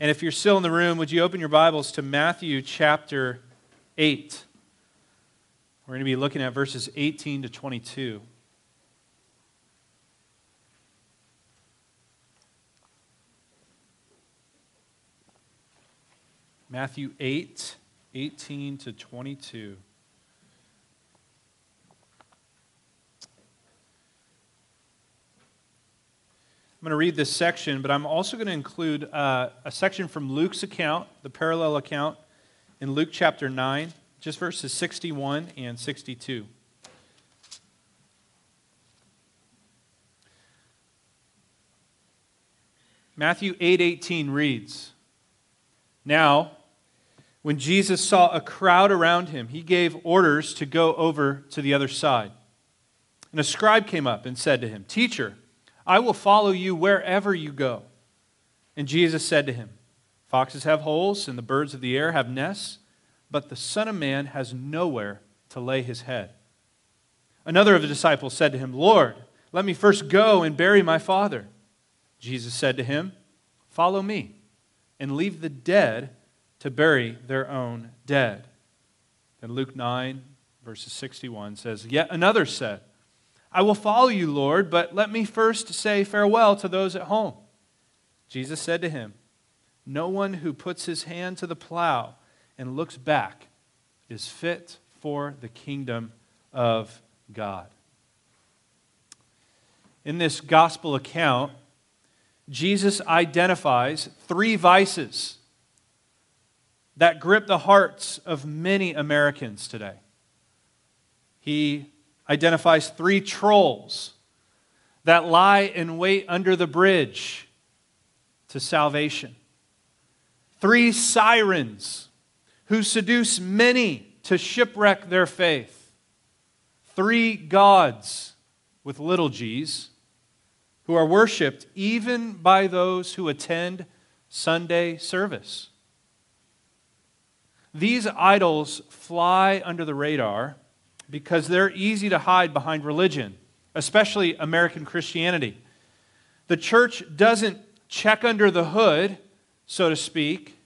And if you're still in the room, would you open your Bibles to Matthew chapter 8? We're going to be looking at verses 18 to 22. Matthew 8, 18 to 22. I'm going to read this section, but I'm also going to include uh, a section from Luke's account, the parallel account, in Luke chapter 9, just verses 61 and 62. Matthew 8:18 reads, "Now, when Jesus saw a crowd around him, he gave orders to go over to the other side. And a scribe came up and said to him, "Teacher, I will follow you wherever you go. And Jesus said to him, Foxes have holes, and the birds of the air have nests, but the Son of Man has nowhere to lay his head. Another of the disciples said to him, Lord, let me first go and bury my father. Jesus said to him, Follow me, and leave the dead to bury their own dead. Then Luke 9, verses 61 says, Yet another said, I will follow you, Lord, but let me first say farewell to those at home. Jesus said to him, No one who puts his hand to the plow and looks back is fit for the kingdom of God. In this gospel account, Jesus identifies three vices that grip the hearts of many Americans today. He identifies three trolls that lie in wait under the bridge to salvation, three sirens who seduce many to shipwreck their faith, three gods with little g's who are worshiped even by those who attend Sunday service. These idols fly under the radar because they're easy to hide behind religion, especially American Christianity. The church doesn't check under the hood, so to speak,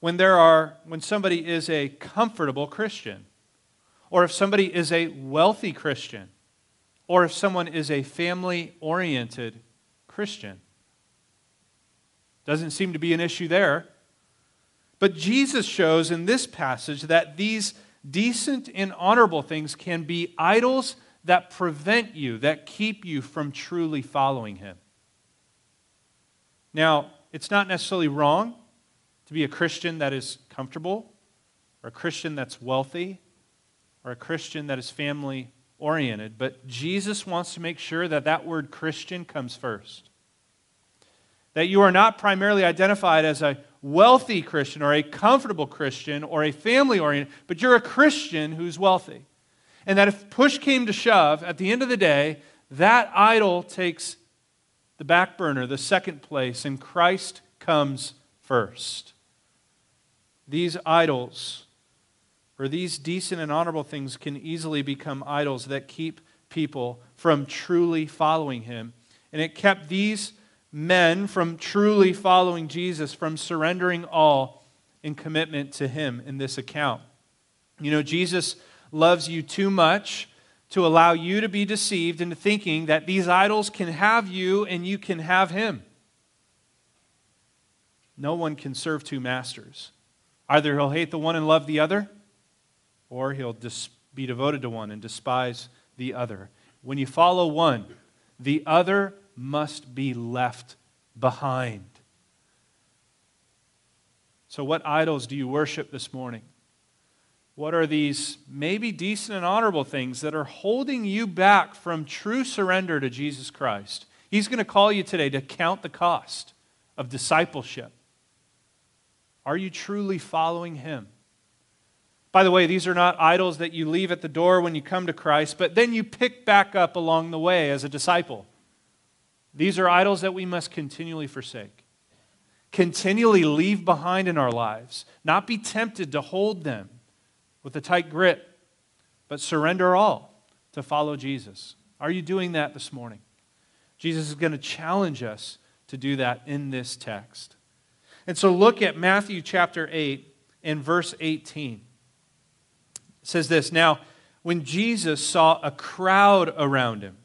when there are when somebody is a comfortable Christian or if somebody is a wealthy Christian or if someone is a family-oriented Christian. Doesn't seem to be an issue there. But Jesus shows in this passage that these decent and honorable things can be idols that prevent you, that keep you from truly following Him. Now, it's not necessarily wrong to be a Christian that is comfortable, or a Christian that's wealthy, or a Christian that is family oriented, but Jesus wants to make sure that that word Christian comes first. That you are not primarily identified as a wealthy Christian or a comfortable Christian or a family oriented, but you're a Christian who's wealthy. And that if push came to shove, at the end of the day, that idol takes the back burner, the second place, and Christ comes first. These idols, or these decent and honorable things, can easily become idols that keep people from truly following Him. And it kept these men from truly following Jesus, from surrendering all in commitment to Him in this account. You know, Jesus loves you too much to allow you to be deceived into thinking that these idols can have you and you can have Him. No one can serve two masters. Either he'll hate the one and love the other, or he'll dis- be devoted to one and despise the other. When you follow one, the other must be left behind. So, what idols do you worship this morning? What are these maybe decent and honorable things that are holding you back from true surrender to Jesus Christ? He's going to call you today to count the cost of discipleship. Are you truly following Him? By the way, these are not idols that you leave at the door when you come to Christ, but then you pick back up along the way as a disciple. These are idols that we must continually forsake, continually leave behind in our lives, not be tempted to hold them with a tight grip, but surrender all to follow Jesus. Are you doing that this morning? Jesus is going to challenge us to do that in this text. And so look at Matthew chapter 8 and verse 18. It says this Now, when Jesus saw a crowd around him,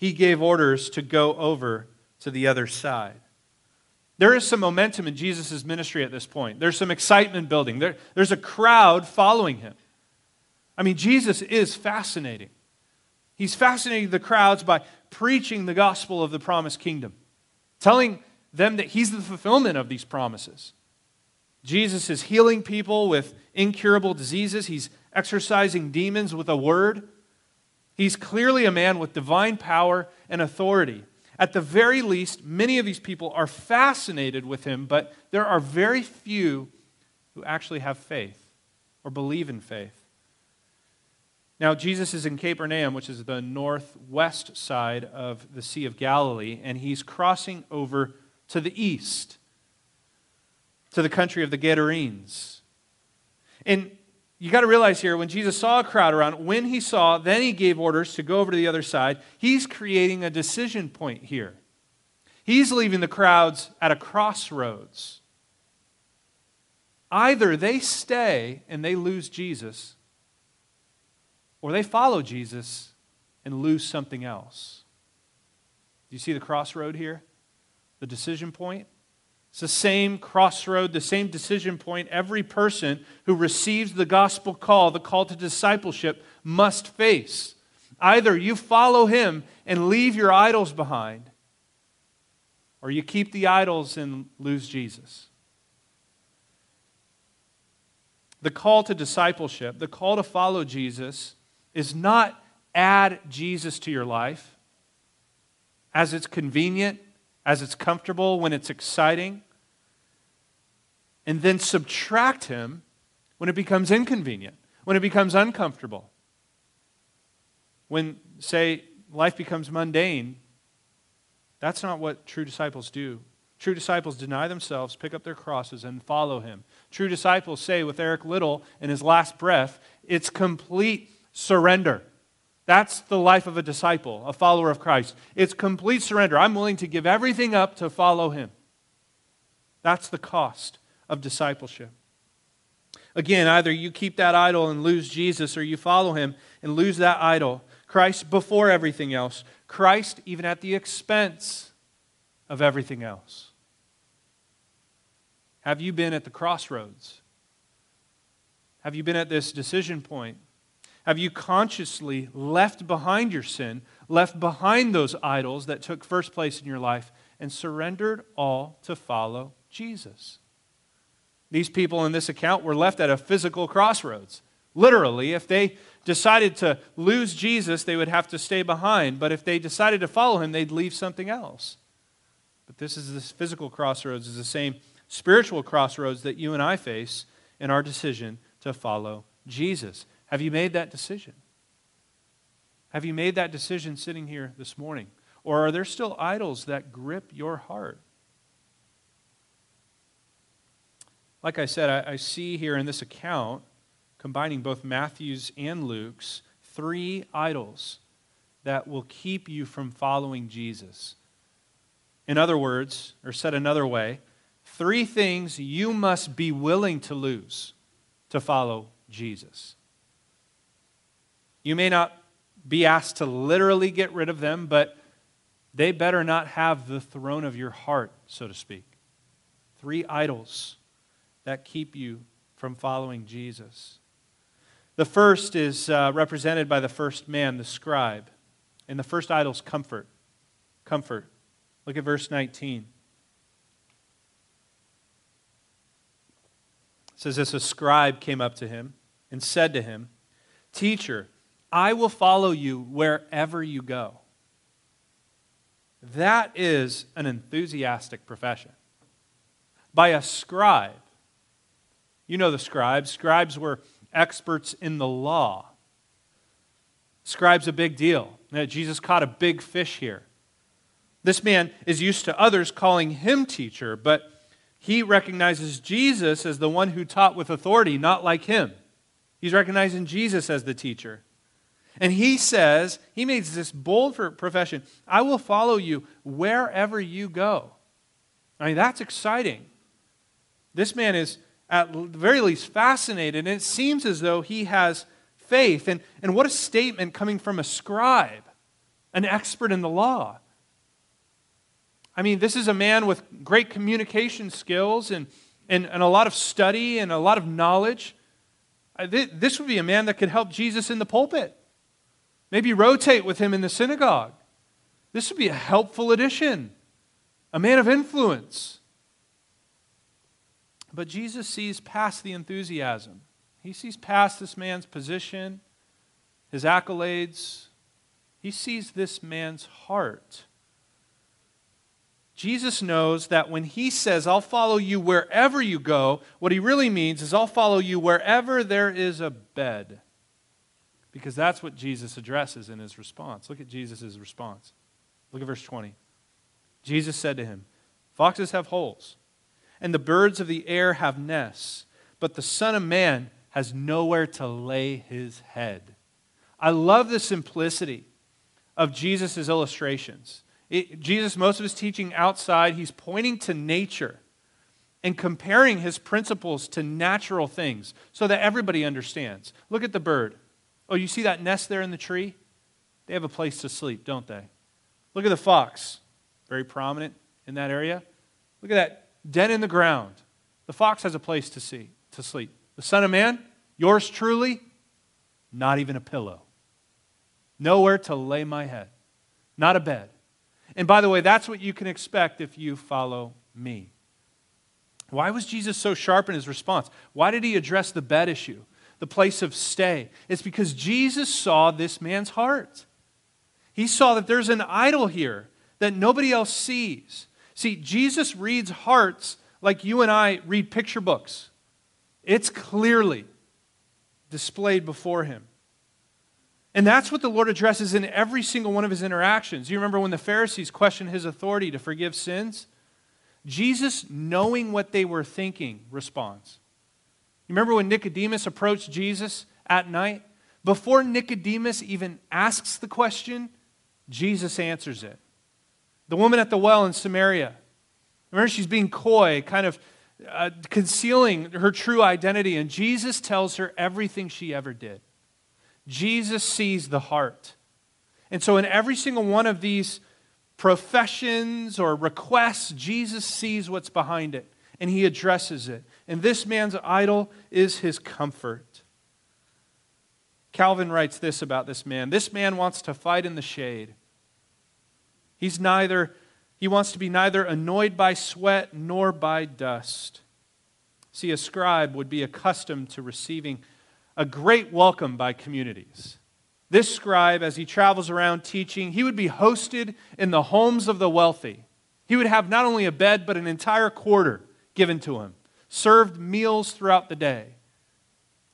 he gave orders to go over to the other side. There is some momentum in Jesus' ministry at this point. There's some excitement building. There, there's a crowd following him. I mean, Jesus is fascinating. He's fascinating the crowds by preaching the gospel of the promised kingdom, telling them that he's the fulfillment of these promises. Jesus is healing people with incurable diseases, he's exorcising demons with a word. He's clearly a man with divine power and authority. At the very least, many of these people are fascinated with him, but there are very few who actually have faith or believe in faith. Now, Jesus is in Capernaum, which is the northwest side of the Sea of Galilee, and he's crossing over to the east, to the country of the Gadarenes. And you got to realize here, when Jesus saw a crowd around, when he saw, then he gave orders to go over to the other side. He's creating a decision point here. He's leaving the crowds at a crossroads. Either they stay and they lose Jesus, or they follow Jesus and lose something else. Do you see the crossroad here? The decision point? It's the same crossroad, the same decision point every person who receives the gospel call, the call to discipleship, must face. Either you follow him and leave your idols behind, or you keep the idols and lose Jesus. The call to discipleship, the call to follow Jesus, is not add Jesus to your life as it's convenient as it's comfortable, when it's exciting, and then subtract him when it becomes inconvenient, when it becomes uncomfortable. When, say, life becomes mundane, that's not what true disciples do. True disciples deny themselves, pick up their crosses, and follow him. True disciples say with Eric Liddell in his last breath, it's complete surrender. That's the life of a disciple, a follower of Christ. It's complete surrender. I'm willing to give everything up to follow him. That's the cost of discipleship. Again, either you keep that idol and lose Jesus, or you follow him and lose that idol. Christ before everything else, Christ even at the expense of everything else. Have you been at the crossroads? Have you been at this decision point? Have you consciously left behind your sin, left behind those idols that took first place in your life, and surrendered all to follow Jesus? These people in this account were left at a physical crossroads. Literally, if they decided to lose Jesus, they would have to stay behind. But if they decided to follow him, they'd leave something else. But this is this physical crossroads is the same spiritual crossroads that you and I face in our decision to follow Jesus. Have you made that decision? Have you made that decision sitting here this morning? Or are there still idols that grip your heart? Like I said, I, I see here in this account, combining both Matthew's and Luke's, three idols that will keep you from following Jesus. In other words, or said another way, three things you must be willing to lose to follow Jesus. You may not be asked to literally get rid of them, but they better not have the throne of your heart, so to speak. Three idols that keep you from following Jesus. The first is uh, represented by the first man, the scribe. And the first idol is comfort. Comfort. Look at verse 19. It says this A scribe came up to him and said to him, Teacher, I will follow you wherever you go. That is an enthusiastic profession. By a scribe. You know the scribes. Scribes were experts in the law. Scribe's a big deal. Now, Jesus caught a big fish here. This man is used to others calling him teacher, but he recognizes Jesus as the one who taught with authority, not like him. He's recognizing Jesus as the teacher. And he says, he makes this bold profession I will follow you wherever you go. I mean, that's exciting. This man is, at the very least, fascinated, and it seems as though he has faith. And, and what a statement coming from a scribe, an expert in the law. I mean, this is a man with great communication skills and, and, and a lot of study and a lot of knowledge. This would be a man that could help Jesus in the pulpit, maybe rotate with him in the synagogue. This would be a helpful addition, a man of influence. But Jesus sees past the enthusiasm. He sees past this man's position, his accolades. He sees this man's heart. Jesus knows that when he says, I'll follow you wherever you go, what he really means is, I'll follow you wherever there is a bed. Because that's what Jesus addresses in his response. Look at Jesus' response. Look at verse 20. Jesus said to him, Foxes have holes, and the birds of the air have nests, but the Son of Man has nowhere to lay his head. I love the simplicity of Jesus' illustrations. It, Jesus, most of his teaching outside, he's pointing to nature and comparing his principles to natural things so that everybody understands. Look at the bird. Oh, you see that nest there in the tree? They have a place to sleep, don't they? Look at the fox, very prominent in that area. Look at that den in the ground. The fox has a place to see, to sleep. The Son of Man, yours truly, not even a pillow. Nowhere to lay my head. Not a bed. And by the way, that's what you can expect if you follow me. Why was Jesus so sharp in his response? Why did he address the bed issue, the place of stay? It's because Jesus saw this man's heart. He saw that there's an idol here that nobody else sees. See, Jesus reads hearts like you and I read picture books. It's clearly displayed before him. And that's what the Lord addresses in every single one of his interactions. You remember when the Pharisees questioned his authority to forgive sins? Jesus, knowing what they were thinking, responds. Remember when Nicodemus approached Jesus at night? Before Nicodemus even asks the question, Jesus answers it. The woman at the well in Samaria, remember she's being coy, kind of uh, concealing her true identity, and Jesus tells her everything she ever did. Jesus sees the heart. And so, in every single one of these professions or requests, Jesus sees what's behind it and he addresses it. And this man's idol is his comfort. Calvin writes this about this man this man wants to fight in the shade. He's neither, he wants to be neither annoyed by sweat nor by dust. See, a scribe would be accustomed to receiving a great welcome by communities. This scribe, as he travels around teaching, he would be hosted in the homes of the wealthy. He would have not only a bed, but an entire quarter given to him, served meals throughout the day.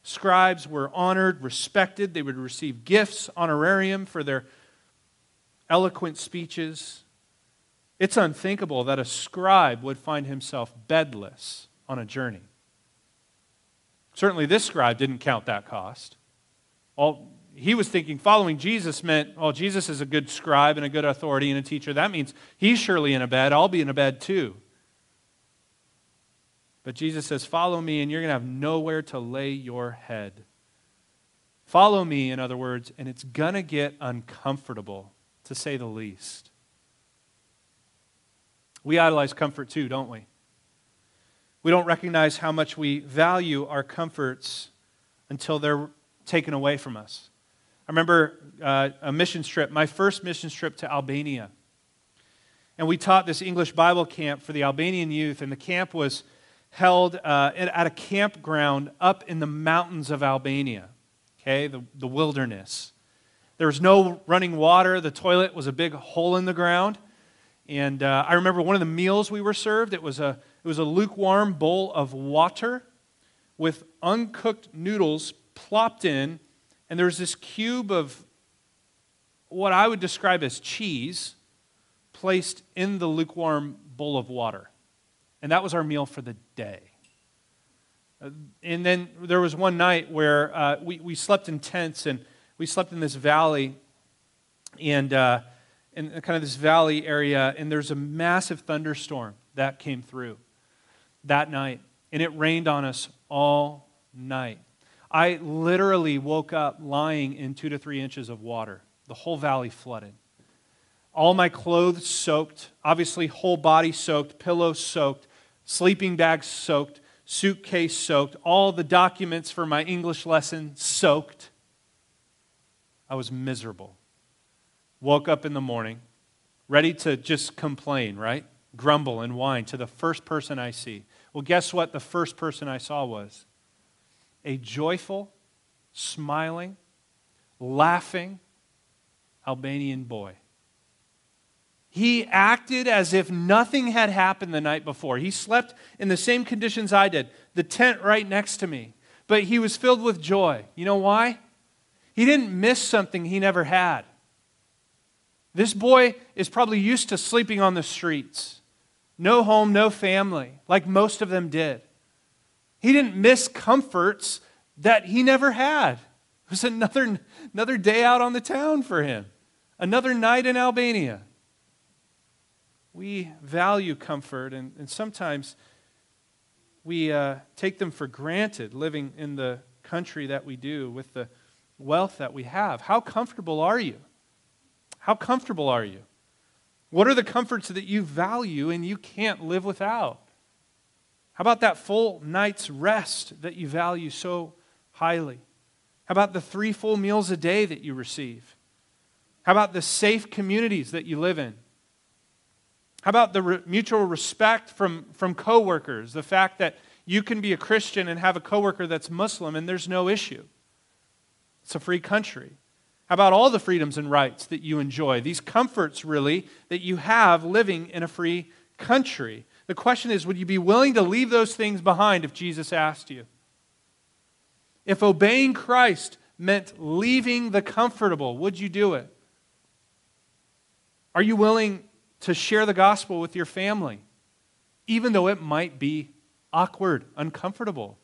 Scribes were honored, respected. They would receive gifts, honorarium for their eloquent speeches. It's unthinkable that a scribe would find himself bedless on a journey. Certainly, this scribe didn't count that cost. All, he was thinking following Jesus meant, oh, Jesus is a good scribe and a good authority and a teacher. That means he's surely in a bed. I'll be in a bed too. But Jesus says, Follow me, and you're going to have nowhere to lay your head. Follow me, in other words, and it's going to get uncomfortable, to say the least. We idolize comfort too, don't we? We don't recognize how much we value our comforts until they're taken away from us. I remember uh, a mission trip, my first mission trip to Albania. And we taught this English Bible camp for the Albanian youth, and the camp was held uh, at a campground up in the mountains of Albania, okay, the, the wilderness. There was no running water, the toilet was a big hole in the ground. And uh, I remember one of the meals we were served, it was a it was a lukewarm bowl of water with uncooked noodles plopped in, and there was this cube of what I would describe as cheese placed in the lukewarm bowl of water. And that was our meal for the day. Uh, and then there was one night where uh, we, we slept in tents and we slept in this valley and uh, in kind of this valley area, and there's a massive thunderstorm that came through that night. and it rained on us all night. I literally woke up lying in two to three inches of water. The whole valley flooded. All my clothes soaked, obviously, whole body soaked, pillows soaked, sleeping bags soaked, suitcase soaked, all the documents for my English lesson soaked. I was miserable. Woke up in the morning, ready to just complain, right? Grumble and whine to the first person I see. Well, guess what? The first person I saw was a joyful, smiling, laughing Albanian boy. He acted as if nothing had happened the night before. He slept in the same conditions I did, the tent right next to me. But he was filled with joy. You know why? He didn't miss something he never had. This boy is probably used to sleeping on the streets. No home, no family, like most of them did. He didn't miss comforts that he never had. It was another, another day out on the town for him, another night in Albania. We value comfort, and, and sometimes we uh, take them for granted living in the country that we do with the wealth that we have. How comfortable are you? How comfortable are you? What are the comforts that you value and you can't live without? How about that full night's rest that you value so highly? How about the three full meals a day that you receive? How about the safe communities that you live in? How about the re- mutual respect from, from coworkers? The fact that you can be a Christian and have a coworker that's Muslim and there's no issue. It's a free country. How about all the freedoms and rights that you enjoy? These comforts, really, that you have living in a free country. The question is would you be willing to leave those things behind if Jesus asked you? If obeying Christ meant leaving the comfortable, would you do it? Are you willing to share the gospel with your family, even though it might be awkward, uncomfortable?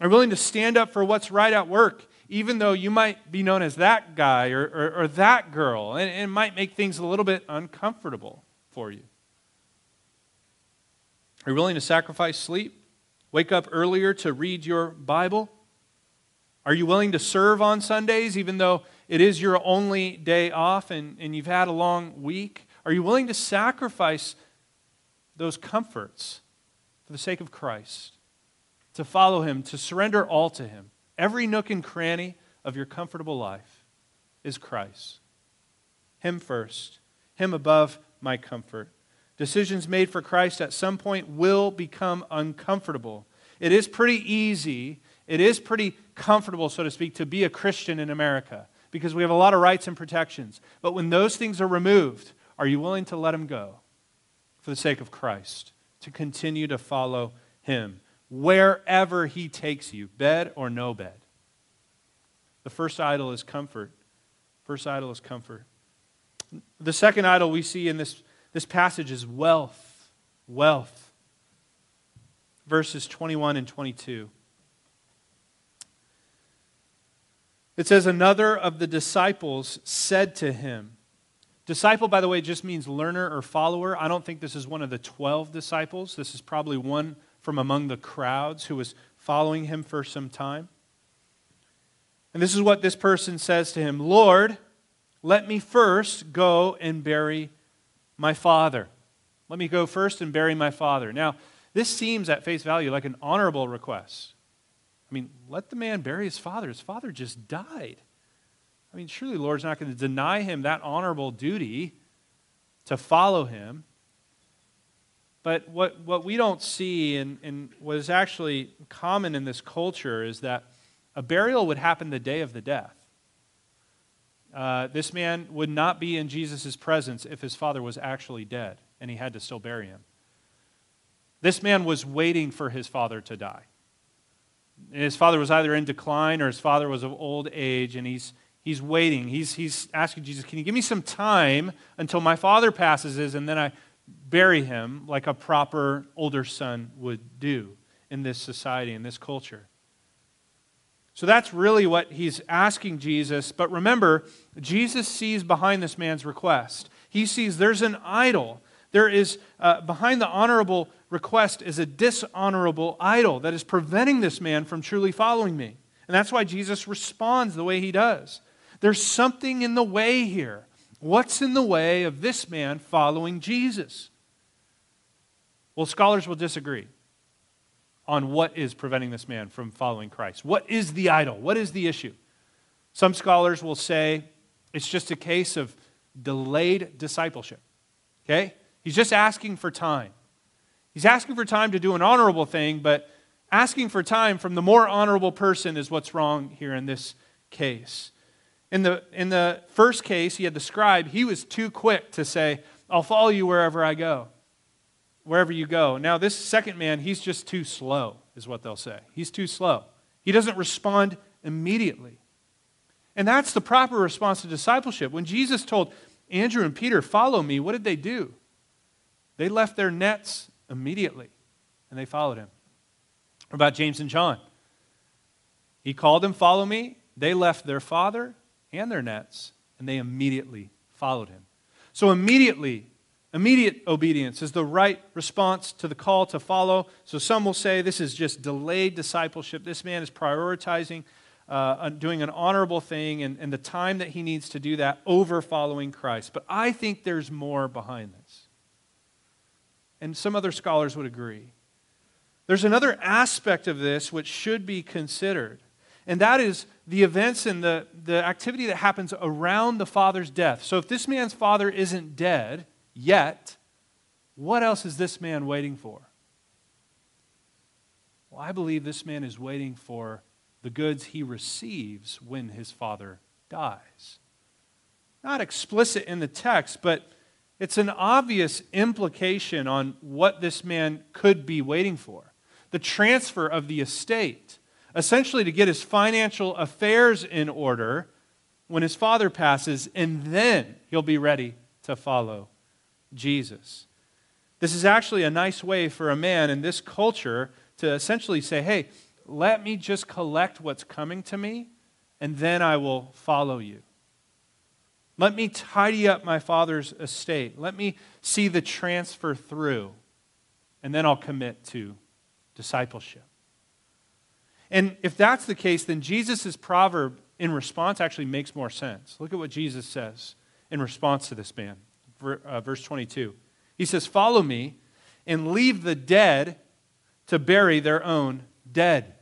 Are willing to stand up for what's right at work, even though you might be known as that guy or, or, or that girl, and, and it might make things a little bit uncomfortable for you? Are you willing to sacrifice sleep? Wake up earlier to read your Bible? Are you willing to serve on Sundays, even though it is your only day off and, and you've had a long week? Are you willing to sacrifice those comforts for the sake of Christ? To follow Him, to surrender all to Him? Every nook and cranny of your comfortable life is Christ. Him first, Him above my comfort. Decisions made for Christ at some point will become uncomfortable. It is pretty easy, it is pretty comfortable, so to speak, to be a Christian in America because we have a lot of rights and protections. But when those things are removed, are you willing to let them go for the sake of Christ, to continue to follow Him wherever He takes you, bed or no bed? The first idol is comfort. First idol is comfort. The second idol we see in this, this passage is wealth. Wealth. Verses 21 and 22. It says, Another of the disciples said to him, Disciple, by the way, just means learner or follower. I don't think this is one of the 12 disciples. This is probably one from among the crowds who was following him for some time. And this is what this person says to him Lord, let me first go and bury my father. Let me go first and bury my father. Now, this seems at face value like an honorable request. I mean, let the man bury his father. His father just died. I mean, surely the Lord's not going to deny him that honorable duty to follow him. But what, what we don't see, and, and what is actually common in this culture, is that a burial would happen the day of the death. Uh, this man would not be in Jesus' presence if his father was actually dead and he had to still bury him. This man was waiting for his father to die his father was either in decline or his father was of old age, and he's, he's waiting. He's, he's asking Jesus, Can you give me some time until my father passes, and then I bury him like a proper older son would do in this society, in this culture? So that's really what he's asking Jesus. But remember, Jesus sees behind this man's request. He sees there's an idol. There is, uh, behind the honorable request is a dishonorable idol that is preventing this man from truly following me. And that's why Jesus responds the way he does. There's something in the way here. What's in the way of this man following Jesus? Well, scholars will disagree on what is preventing this man from following Christ. What is the idol? What is the issue? Some scholars will say it's just a case of delayed discipleship. Okay? He's just asking for time. He's asking for time to do an honorable thing, but asking for time from the more honorable person is what's wrong here in this case. In the, in the first case, he had the scribe, he was too quick to say, I'll follow you wherever I go wherever you go. Now, this second man, he's just too slow, is what they'll say. He's too slow. He doesn't respond immediately. And that's the proper response to discipleship. When Jesus told Andrew and Peter, Follow me, what did they do? They left their nets immediately and they followed him. What about James and John? He called them, Follow me. They left their father and their nets and they immediately followed him. So, immediately, Immediate obedience is the right response to the call to follow. So some will say this is just delayed discipleship. This man is prioritizing uh, doing an honorable thing and, and the time that he needs to do that over following Christ. But I think there's more behind this. And some other scholars would agree. There's another aspect of this which should be considered, and that is the events and the, the activity that happens around the father's death. So if this man's father isn't dead, Yet, what else is this man waiting for? Well, I believe this man is waiting for the goods he receives when his father dies. Not explicit in the text, but it's an obvious implication on what this man could be waiting for the transfer of the estate, essentially to get his financial affairs in order when his father passes, and then he'll be ready to follow Jesus. This is actually a nice way for a man in this culture to essentially say, hey, let me just collect what's coming to me, and then I will follow you. Let me tidy up my father's estate. Let me see the transfer through, and then I'll commit to discipleship. And if that's the case, then Jesus' proverb in response actually makes more sense. Look at what Jesus says in response to this man uh, verse 22. He says, Follow me and leave the dead to bury their own dead.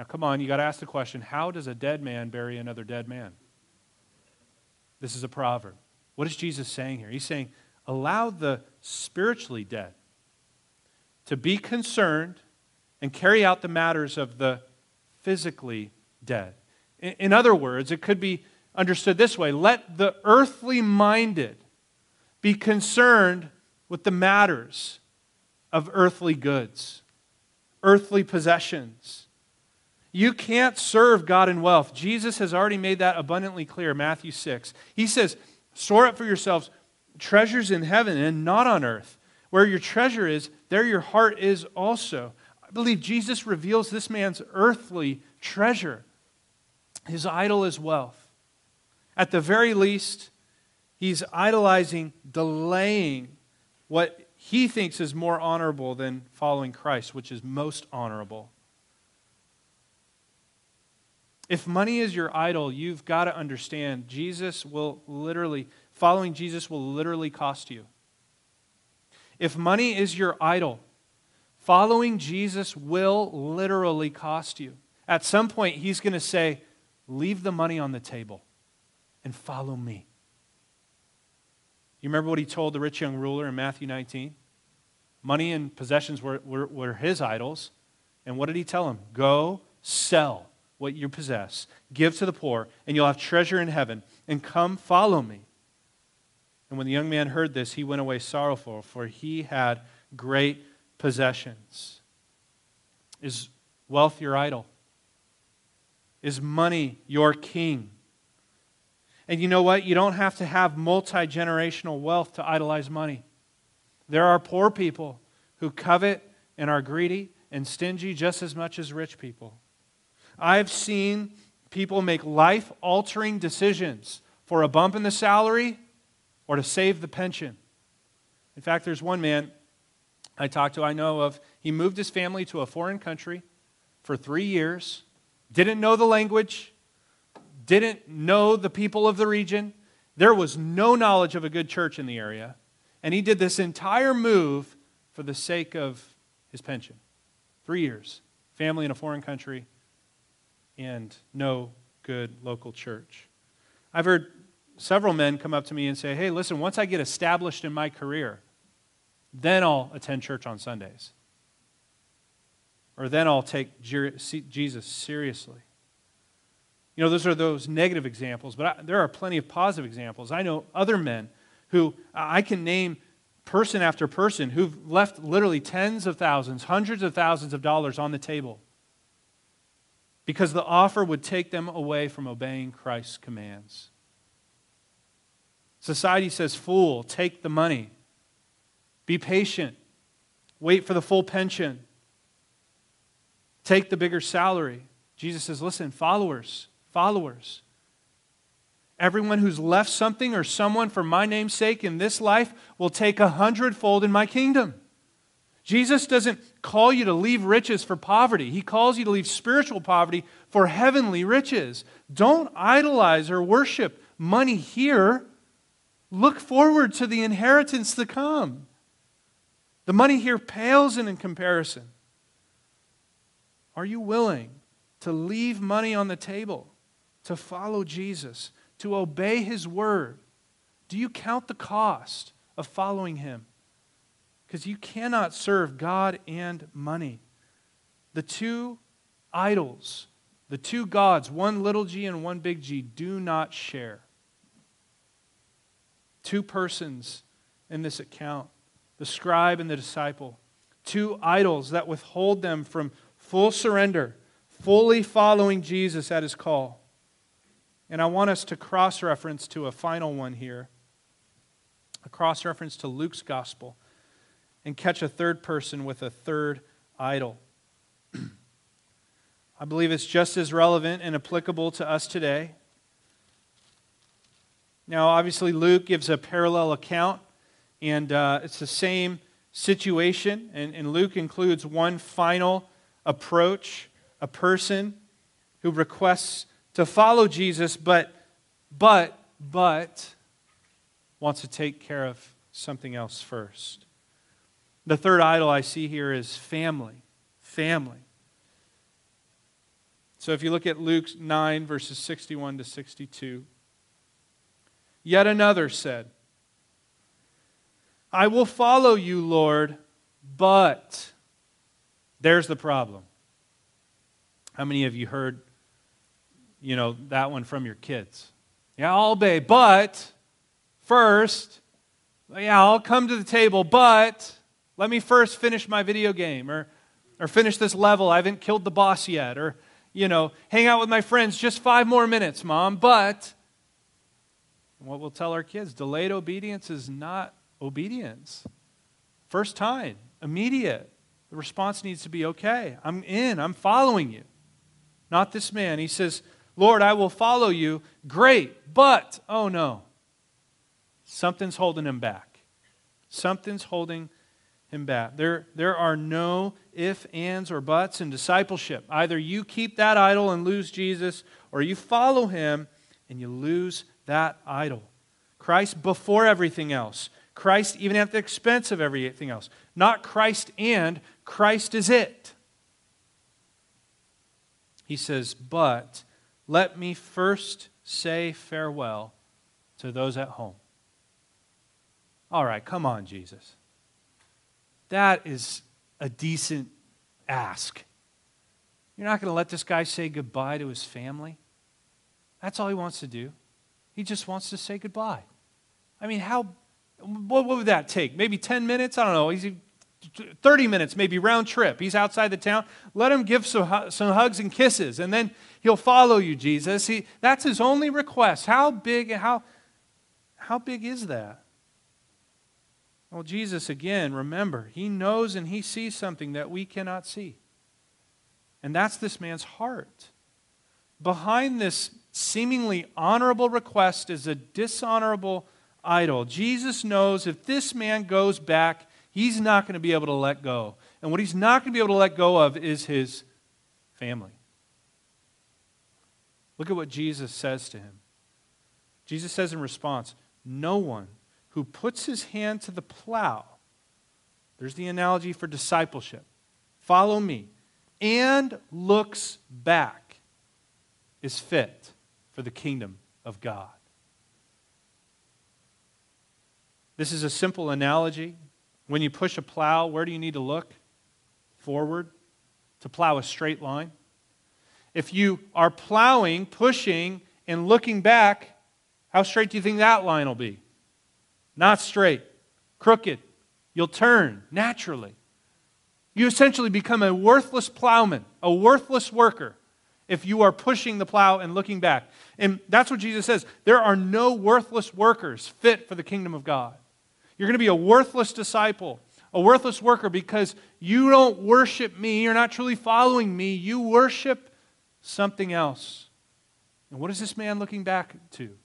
Now, come on, you got to ask the question how does a dead man bury another dead man? This is a proverb. What is Jesus saying here? He's saying, allow the spiritually dead to be concerned and carry out the matters of the physically dead. In other words, it could be understood this way let the earthly minded be concerned with the matters of earthly goods, earthly possessions. You can't serve God in wealth. Jesus has already made that abundantly clear, Matthew 6. He says, Store up for yourselves treasures in heaven and not on earth. Where your treasure is, there your heart is also. I believe Jesus reveals this man's earthly treasure. His idol is wealth. At the very least, he's idolizing, delaying what he thinks is more honorable than following Christ, which is most honorable. If money is your idol, you've got to understand Jesus will literally, following Jesus will literally cost you. If money is your idol, following Jesus will literally cost you. At some point, he's going to say, Leave the money on the table and follow me. You remember what he told the rich young ruler in Matthew 19? Money and possessions were, were, were his idols. And what did he tell him? Go sell what you possess, give to the poor, and you'll have treasure in heaven, and come follow me. And when the young man heard this, he went away sorrowful, for he had great possessions. Is wealth your idol? Is money your king? And you know what? You don't have to have multi generational wealth to idolize money. There are poor people who covet and are greedy and stingy just as much as rich people. I've seen people make life altering decisions for a bump in the salary or to save the pension. In fact, there's one man I talked to, I know of, he moved his family to a foreign country for three years, didn't know the language, didn't know the people of the region. There was no knowledge of a good church in the area. And he did this entire move for the sake of his pension. Three years, family in a foreign country, and no good local church. I've heard several men come up to me and say, Hey, listen, once I get established in my career, then I'll attend church on Sundays. Or then I'll take Jesus seriously. You know, those are those negative examples, but I, there are plenty of positive examples. I know other men who I can name person after person who've left literally tens of thousands, hundreds of thousands of dollars on the table because the offer would take them away from obeying Christ's commands. Society says, Fool, take the money. Be patient. Wait for the full pension. Take the bigger salary. Jesus says, Listen, followers, followers. Everyone who's left something or someone for my name's sake in this life will take a hundredfold in my kingdom. Jesus doesn't call you to leave riches for poverty. He calls you to leave spiritual poverty for heavenly riches. Don't idolize or worship money here. Look forward to the inheritance to come. The money here pales in comparison. Are you willing to leave money on the table to follow Jesus? to obey his word? Do you count the cost of following him? Because you cannot serve God and money. The two idols, the two gods, one little g and one big G, do not share. Two persons in this account the scribe and the disciple. Two idols that withhold them from full surrender, fully following Jesus at his call. And I want us to cross reference to a final one here a cross reference to Luke's gospel and catch a third person with a third idol. I believe it's just as relevant and applicable to us today. Now, obviously, Luke gives a parallel account, and uh, it's the same situation. And, and Luke includes one final approach a person who requests to follow Jesus, but, but, but wants to take care of something else first. The third idol I see here is family. Family. So if you look at Luke 9, verses 61 to 62, yet another said, I will follow you, Lord, but there's the problem. How many of you heard you know, that one from your kids. Yeah, I'll obey, but first, yeah, I'll come to the table, but let me first finish my video game or, or finish this level. I haven't killed the boss yet. Or, you know, hang out with my friends just five more minutes, mom. But what we'll tell our kids delayed obedience is not obedience. First time, immediate. The response needs to be okay, I'm in, I'm following you. Not this man. He says, Lord, I will follow you. Great, but, oh no, something's holding him back. Something's holding him back. There, there are no if, ands, or buts in discipleship. Either you keep that idol and lose Jesus, or you follow him and you lose that idol. Christ before everything else. Christ even at the expense of everything else. Not Christ and, Christ is it. He says, but let me first say farewell to those at home. All right, come on, Jesus. That is a decent ask. You're not going to let this guy say goodbye to his family? That's all he wants to do. He just wants to say goodbye. I mean, how, what, would that take? Maybe 10 minutes? I don't know. He's 30 minutes, maybe round trip. He's outside the town. Let him give some, some hugs and kisses, and then he'll follow you, Jesus. He, that's his only request. How big, how, how big is that? Well, Jesus, again, remember, he knows and he sees something that we cannot see. And that's this man's heart. Behind this seemingly honorable request is a dishonorable idol. Jesus knows if this man goes back, he's not going to be able to let go. And what he's not going to be able to let go of is his family. Look at what Jesus says to him. Jesus says in response, No one who puts his hand to the plow, there's the analogy for discipleship, follow me, and looks back is fit for the kingdom of God. This is a simple analogy. When you push a plow, where do you need to look? Forward to plow a straight line. If you are plowing, pushing, and looking back, how straight do you think that line will be? Not straight, crooked. You'll turn naturally. You essentially become a worthless plowman, a worthless worker, if you are pushing the plow and looking back. And that's what Jesus says. There are no worthless workers fit for the kingdom of God. You're going to be a worthless disciple, a worthless worker because you don't worship me. You're not truly following me. You worship something else. And what is this man looking back to?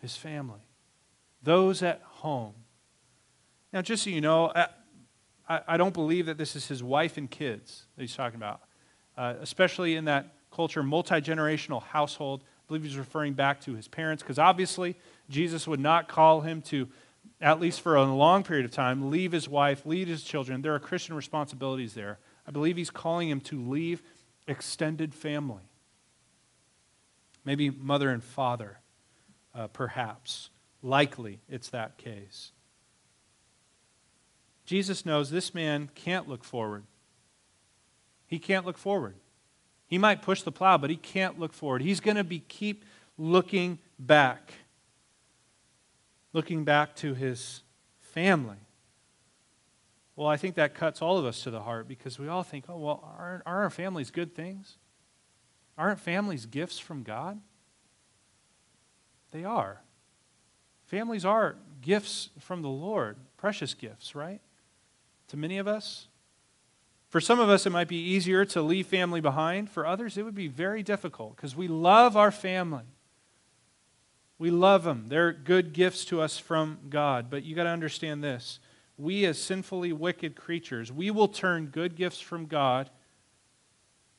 His family, those at home. Now, just so you know, I, I don't believe that this is his wife and kids that he's talking about, uh, especially in that culture, multi generational household. I believe he's referring back to his parents because obviously Jesus would not call him to, at least for a long period of time, leave his wife, leave his children. There are Christian responsibilities there. I believe he's calling him to leave extended family. Maybe mother and father, uh, perhaps. Likely it's that case. Jesus knows this man can't look forward. He can't look forward. He might push the plow, but he can't look forward. He's going to be keep looking back. Looking back to his family. Well, I think that cuts all of us to the heart because we all think, oh, well, aren't, aren't our families good things? Aren't families gifts from God? They are. Families are gifts from the Lord, precious gifts, right? to many of us. For some of us, it might be easier to leave family behind. For others, it would be very difficult because we love our family. We love them. They're good gifts to us from God. But you got to understand this. We, as sinfully wicked creatures, we will turn good gifts from God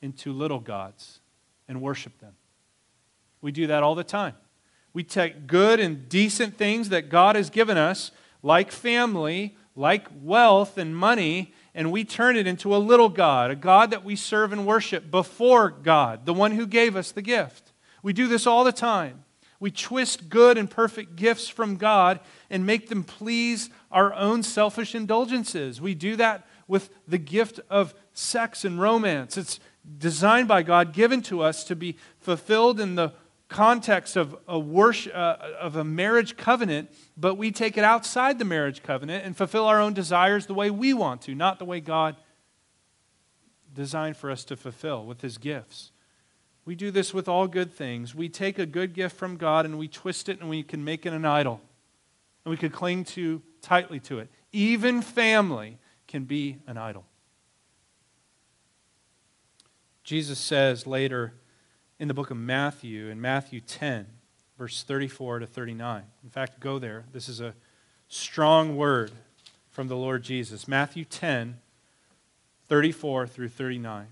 into little gods and worship them. We do that all the time. We take good and decent things that God has given us, like family, like wealth and money, and we turn it into a little God, a God that we serve and worship before God, the one who gave us the gift. We do this all the time. We twist good and perfect gifts from God and make them please our own selfish indulgences. We do that with the gift of sex and romance. It's designed by God, given to us to be fulfilled in the context of a, worship, uh, of a marriage covenant, but we take it outside the marriage covenant and fulfill our own desires the way we want to, not the way God designed for us to fulfill with His gifts. We do this with all good things. We take a good gift from God and we twist it and we can make it an idol. And we could cling to tightly to it. Even family can be an idol. Jesus says later, in the book of Matthew, in Matthew 10, verse 34 to 39. In fact, go there. This is a strong word from the Lord Jesus. Matthew 10, 34 through 39.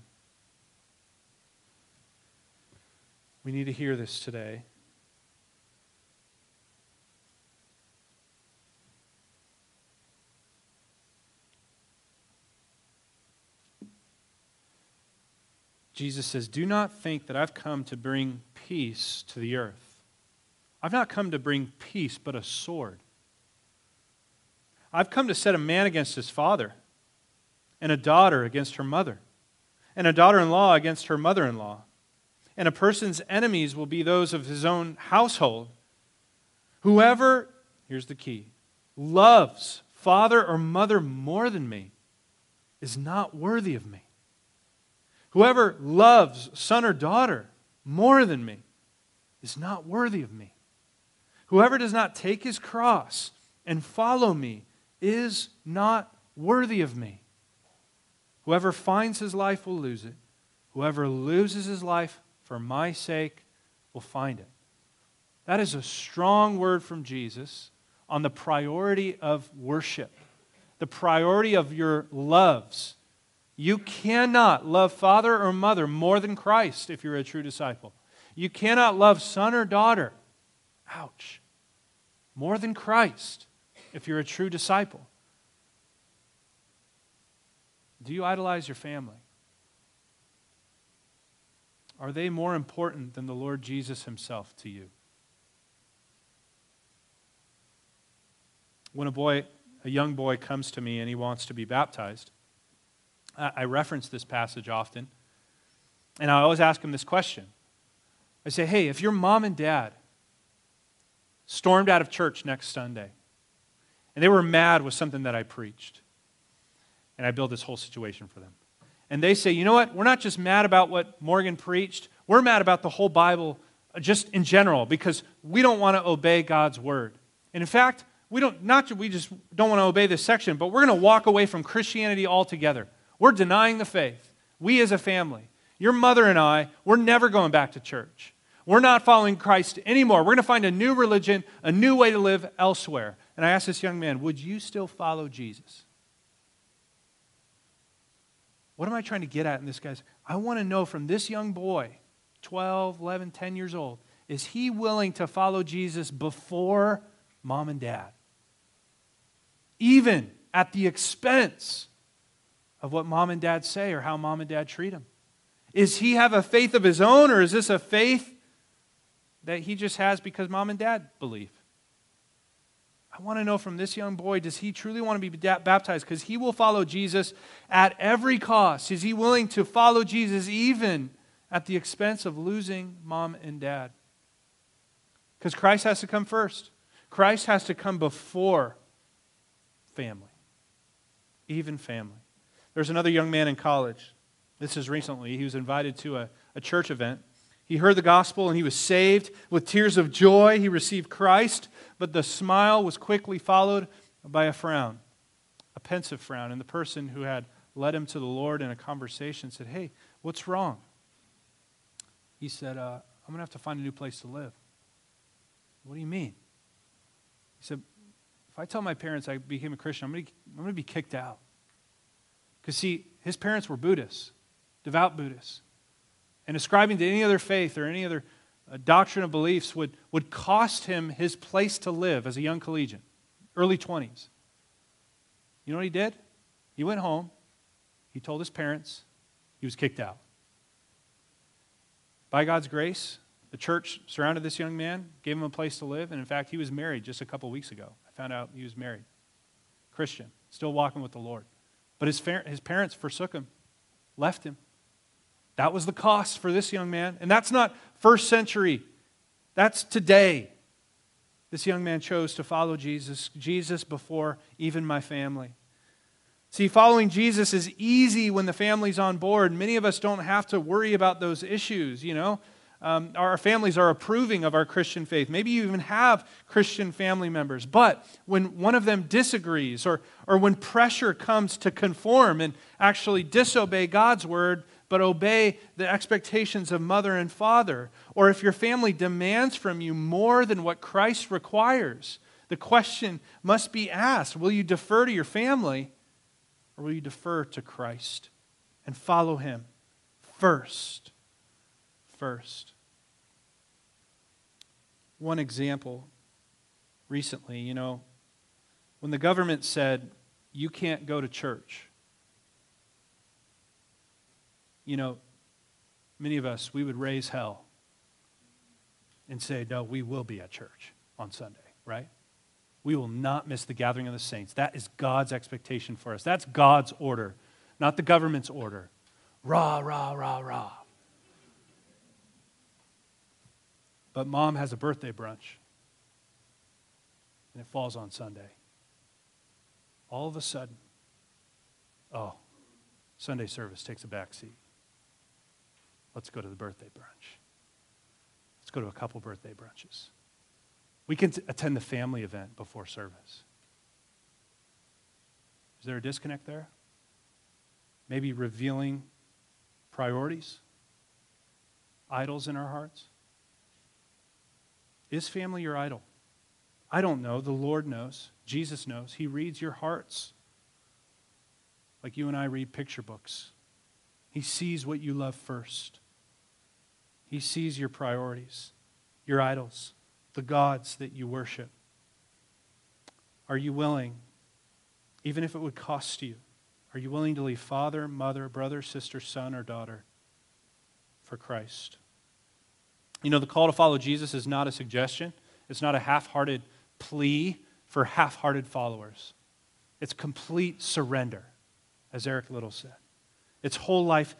We need to hear this today. Jesus says, Do not think that I've come to bring peace to the earth. I've not come to bring peace, but a sword. I've come to set a man against his father, and a daughter against her mother, and a daughter in law against her mother in law. And a person's enemies will be those of his own household. Whoever, here's the key, loves father or mother more than me is not worthy of me. Whoever loves son or daughter more than me is not worthy of me. Whoever does not take his cross and follow me is not worthy of me. Whoever finds his life will lose it. Whoever loses his life for my sake will find it. That is a strong word from Jesus on the priority of worship, the priority of your loves. You cannot love father or mother more than Christ if you're a true disciple. You cannot love son or daughter, ouch, more than Christ if you're a true disciple. Do you idolize your family? Are they more important than the Lord Jesus himself to you? When a boy, a young boy comes to me and he wants to be baptized, I reference this passage often, and I always ask him this question. I say, hey, if your mom and dad stormed out of church next Sunday and they were mad with something that I preached, and I build this whole situation for them, and they say, you know what, we're not just mad about what Morgan preached, we're mad about the whole Bible just in general because we don't want to obey God's word. And in fact, we don't not we just don't want to obey this section, but we're going to walk away from Christianity altogether. We're denying the faith. We as a family. Your mother and I, we're never going back to church. We're not following Christ anymore. We're going to find a new religion, a new way to live elsewhere. And I asked this young man, Would you still follow Jesus? What am I trying to get at in this, guys? I want to know from this young boy, 12, 11, 10 years old, is he willing to follow Jesus before mom and dad? Even at the expense of what mom and dad say or how mom and dad treat him. Is he have a faith of his own, or is this a faith that he just has because mom and dad believe? I want to know from this young boy does he truly want to be baptized? Because he will follow Jesus at every cost. Is he willing to follow Jesus even at the expense of losing mom and dad? Because Christ has to come first, Christ has to come before family, even family. There's another young man in college this is recently. He was invited to a, a church event. He heard the gospel and he was saved. With tears of joy, he received Christ, but the smile was quickly followed by a frown, a pensive frown. And the person who had led him to the Lord in a conversation said, Hey, what's wrong? He said, uh, I'm going to have to find a new place to live. What do you mean? He said, If I tell my parents I became a Christian, I'm going to, I'm going to be kicked out. Because, see, his parents were Buddhists devout Buddhists. And ascribing to any other faith or any other uh, doctrine of beliefs would, would cost him his place to live as a young collegian, early 20s. You know what he did? He went home, he told his parents, he was kicked out. By God's grace, the church surrounded this young man, gave him a place to live, and in fact, he was married just a couple weeks ago. I found out he was married. Christian, still walking with the Lord. But his, his parents forsook him, left him. That was the cost for this young man. And that's not first century, that's today. This young man chose to follow Jesus, Jesus before even my family. See, following Jesus is easy when the family's on board. Many of us don't have to worry about those issues, you know. Um, our families are approving of our Christian faith. Maybe you even have Christian family members. But when one of them disagrees or, or when pressure comes to conform and actually disobey God's word, but obey the expectations of mother and father. Or if your family demands from you more than what Christ requires, the question must be asked Will you defer to your family or will you defer to Christ and follow him first? First. One example recently, you know, when the government said, you can't go to church you know, many of us, we would raise hell and say, no, we will be at church on Sunday, right? We will not miss the gathering of the saints. That is God's expectation for us. That's God's order, not the government's order. Rah, rah, rah, rah. But mom has a birthday brunch, and it falls on Sunday. All of a sudden, oh, Sunday service takes a back seat. Let's go to the birthday brunch. Let's go to a couple birthday brunches. We can t- attend the family event before service. Is there a disconnect there? Maybe revealing priorities, idols in our hearts? Is family your idol? I don't know. The Lord knows. Jesus knows. He reads your hearts like you and I read picture books. He sees what you love first. He sees your priorities, your idols, the gods that you worship. Are you willing, even if it would cost you, are you willing to leave father, mother, brother, sister, son, or daughter for Christ? You know, the call to follow Jesus is not a suggestion, it's not a half hearted plea for half hearted followers. It's complete surrender, as Eric Liddell said. It's whole life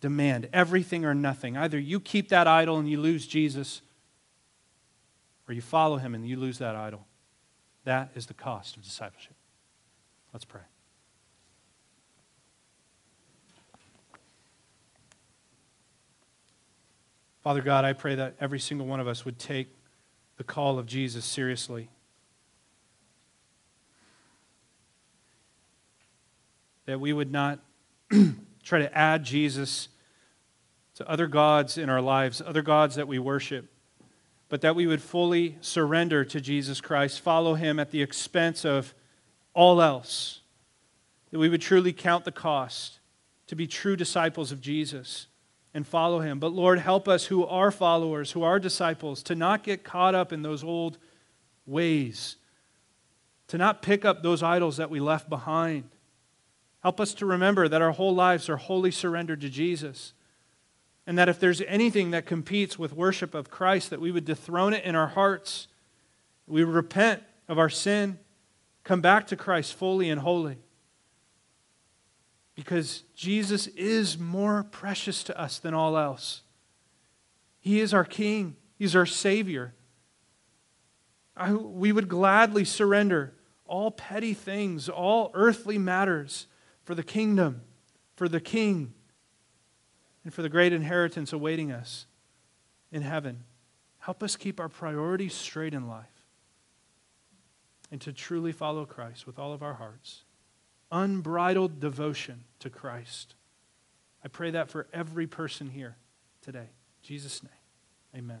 demand, everything or nothing. Either you keep that idol and you lose Jesus, or you follow him and you lose that idol. That is the cost of discipleship. Let's pray. Father God, I pray that every single one of us would take the call of Jesus seriously. That we would not try to add Jesus to other gods in our lives, other gods that we worship, but that we would fully surrender to Jesus Christ, follow him at the expense of all else, that we would truly count the cost to be true disciples of Jesus and follow him. But Lord, help us who are followers, who are disciples, to not get caught up in those old ways, to not pick up those idols that we left behind Help us to remember that our whole lives are wholly surrendered to Jesus. And that if there's anything that competes with worship of Christ, that we would dethrone it in our hearts. We repent of our sin, come back to Christ fully and wholly. Because Jesus is more precious to us than all else. He is our King, He's our Savior. I, we would gladly surrender all petty things, all earthly matters for the kingdom, for the king, and for the great inheritance awaiting us in heaven. Help us keep our priorities straight in life and to truly follow Christ with all of our hearts. Unbridled devotion to Christ. I pray that for every person here today. In Jesus' name, amen.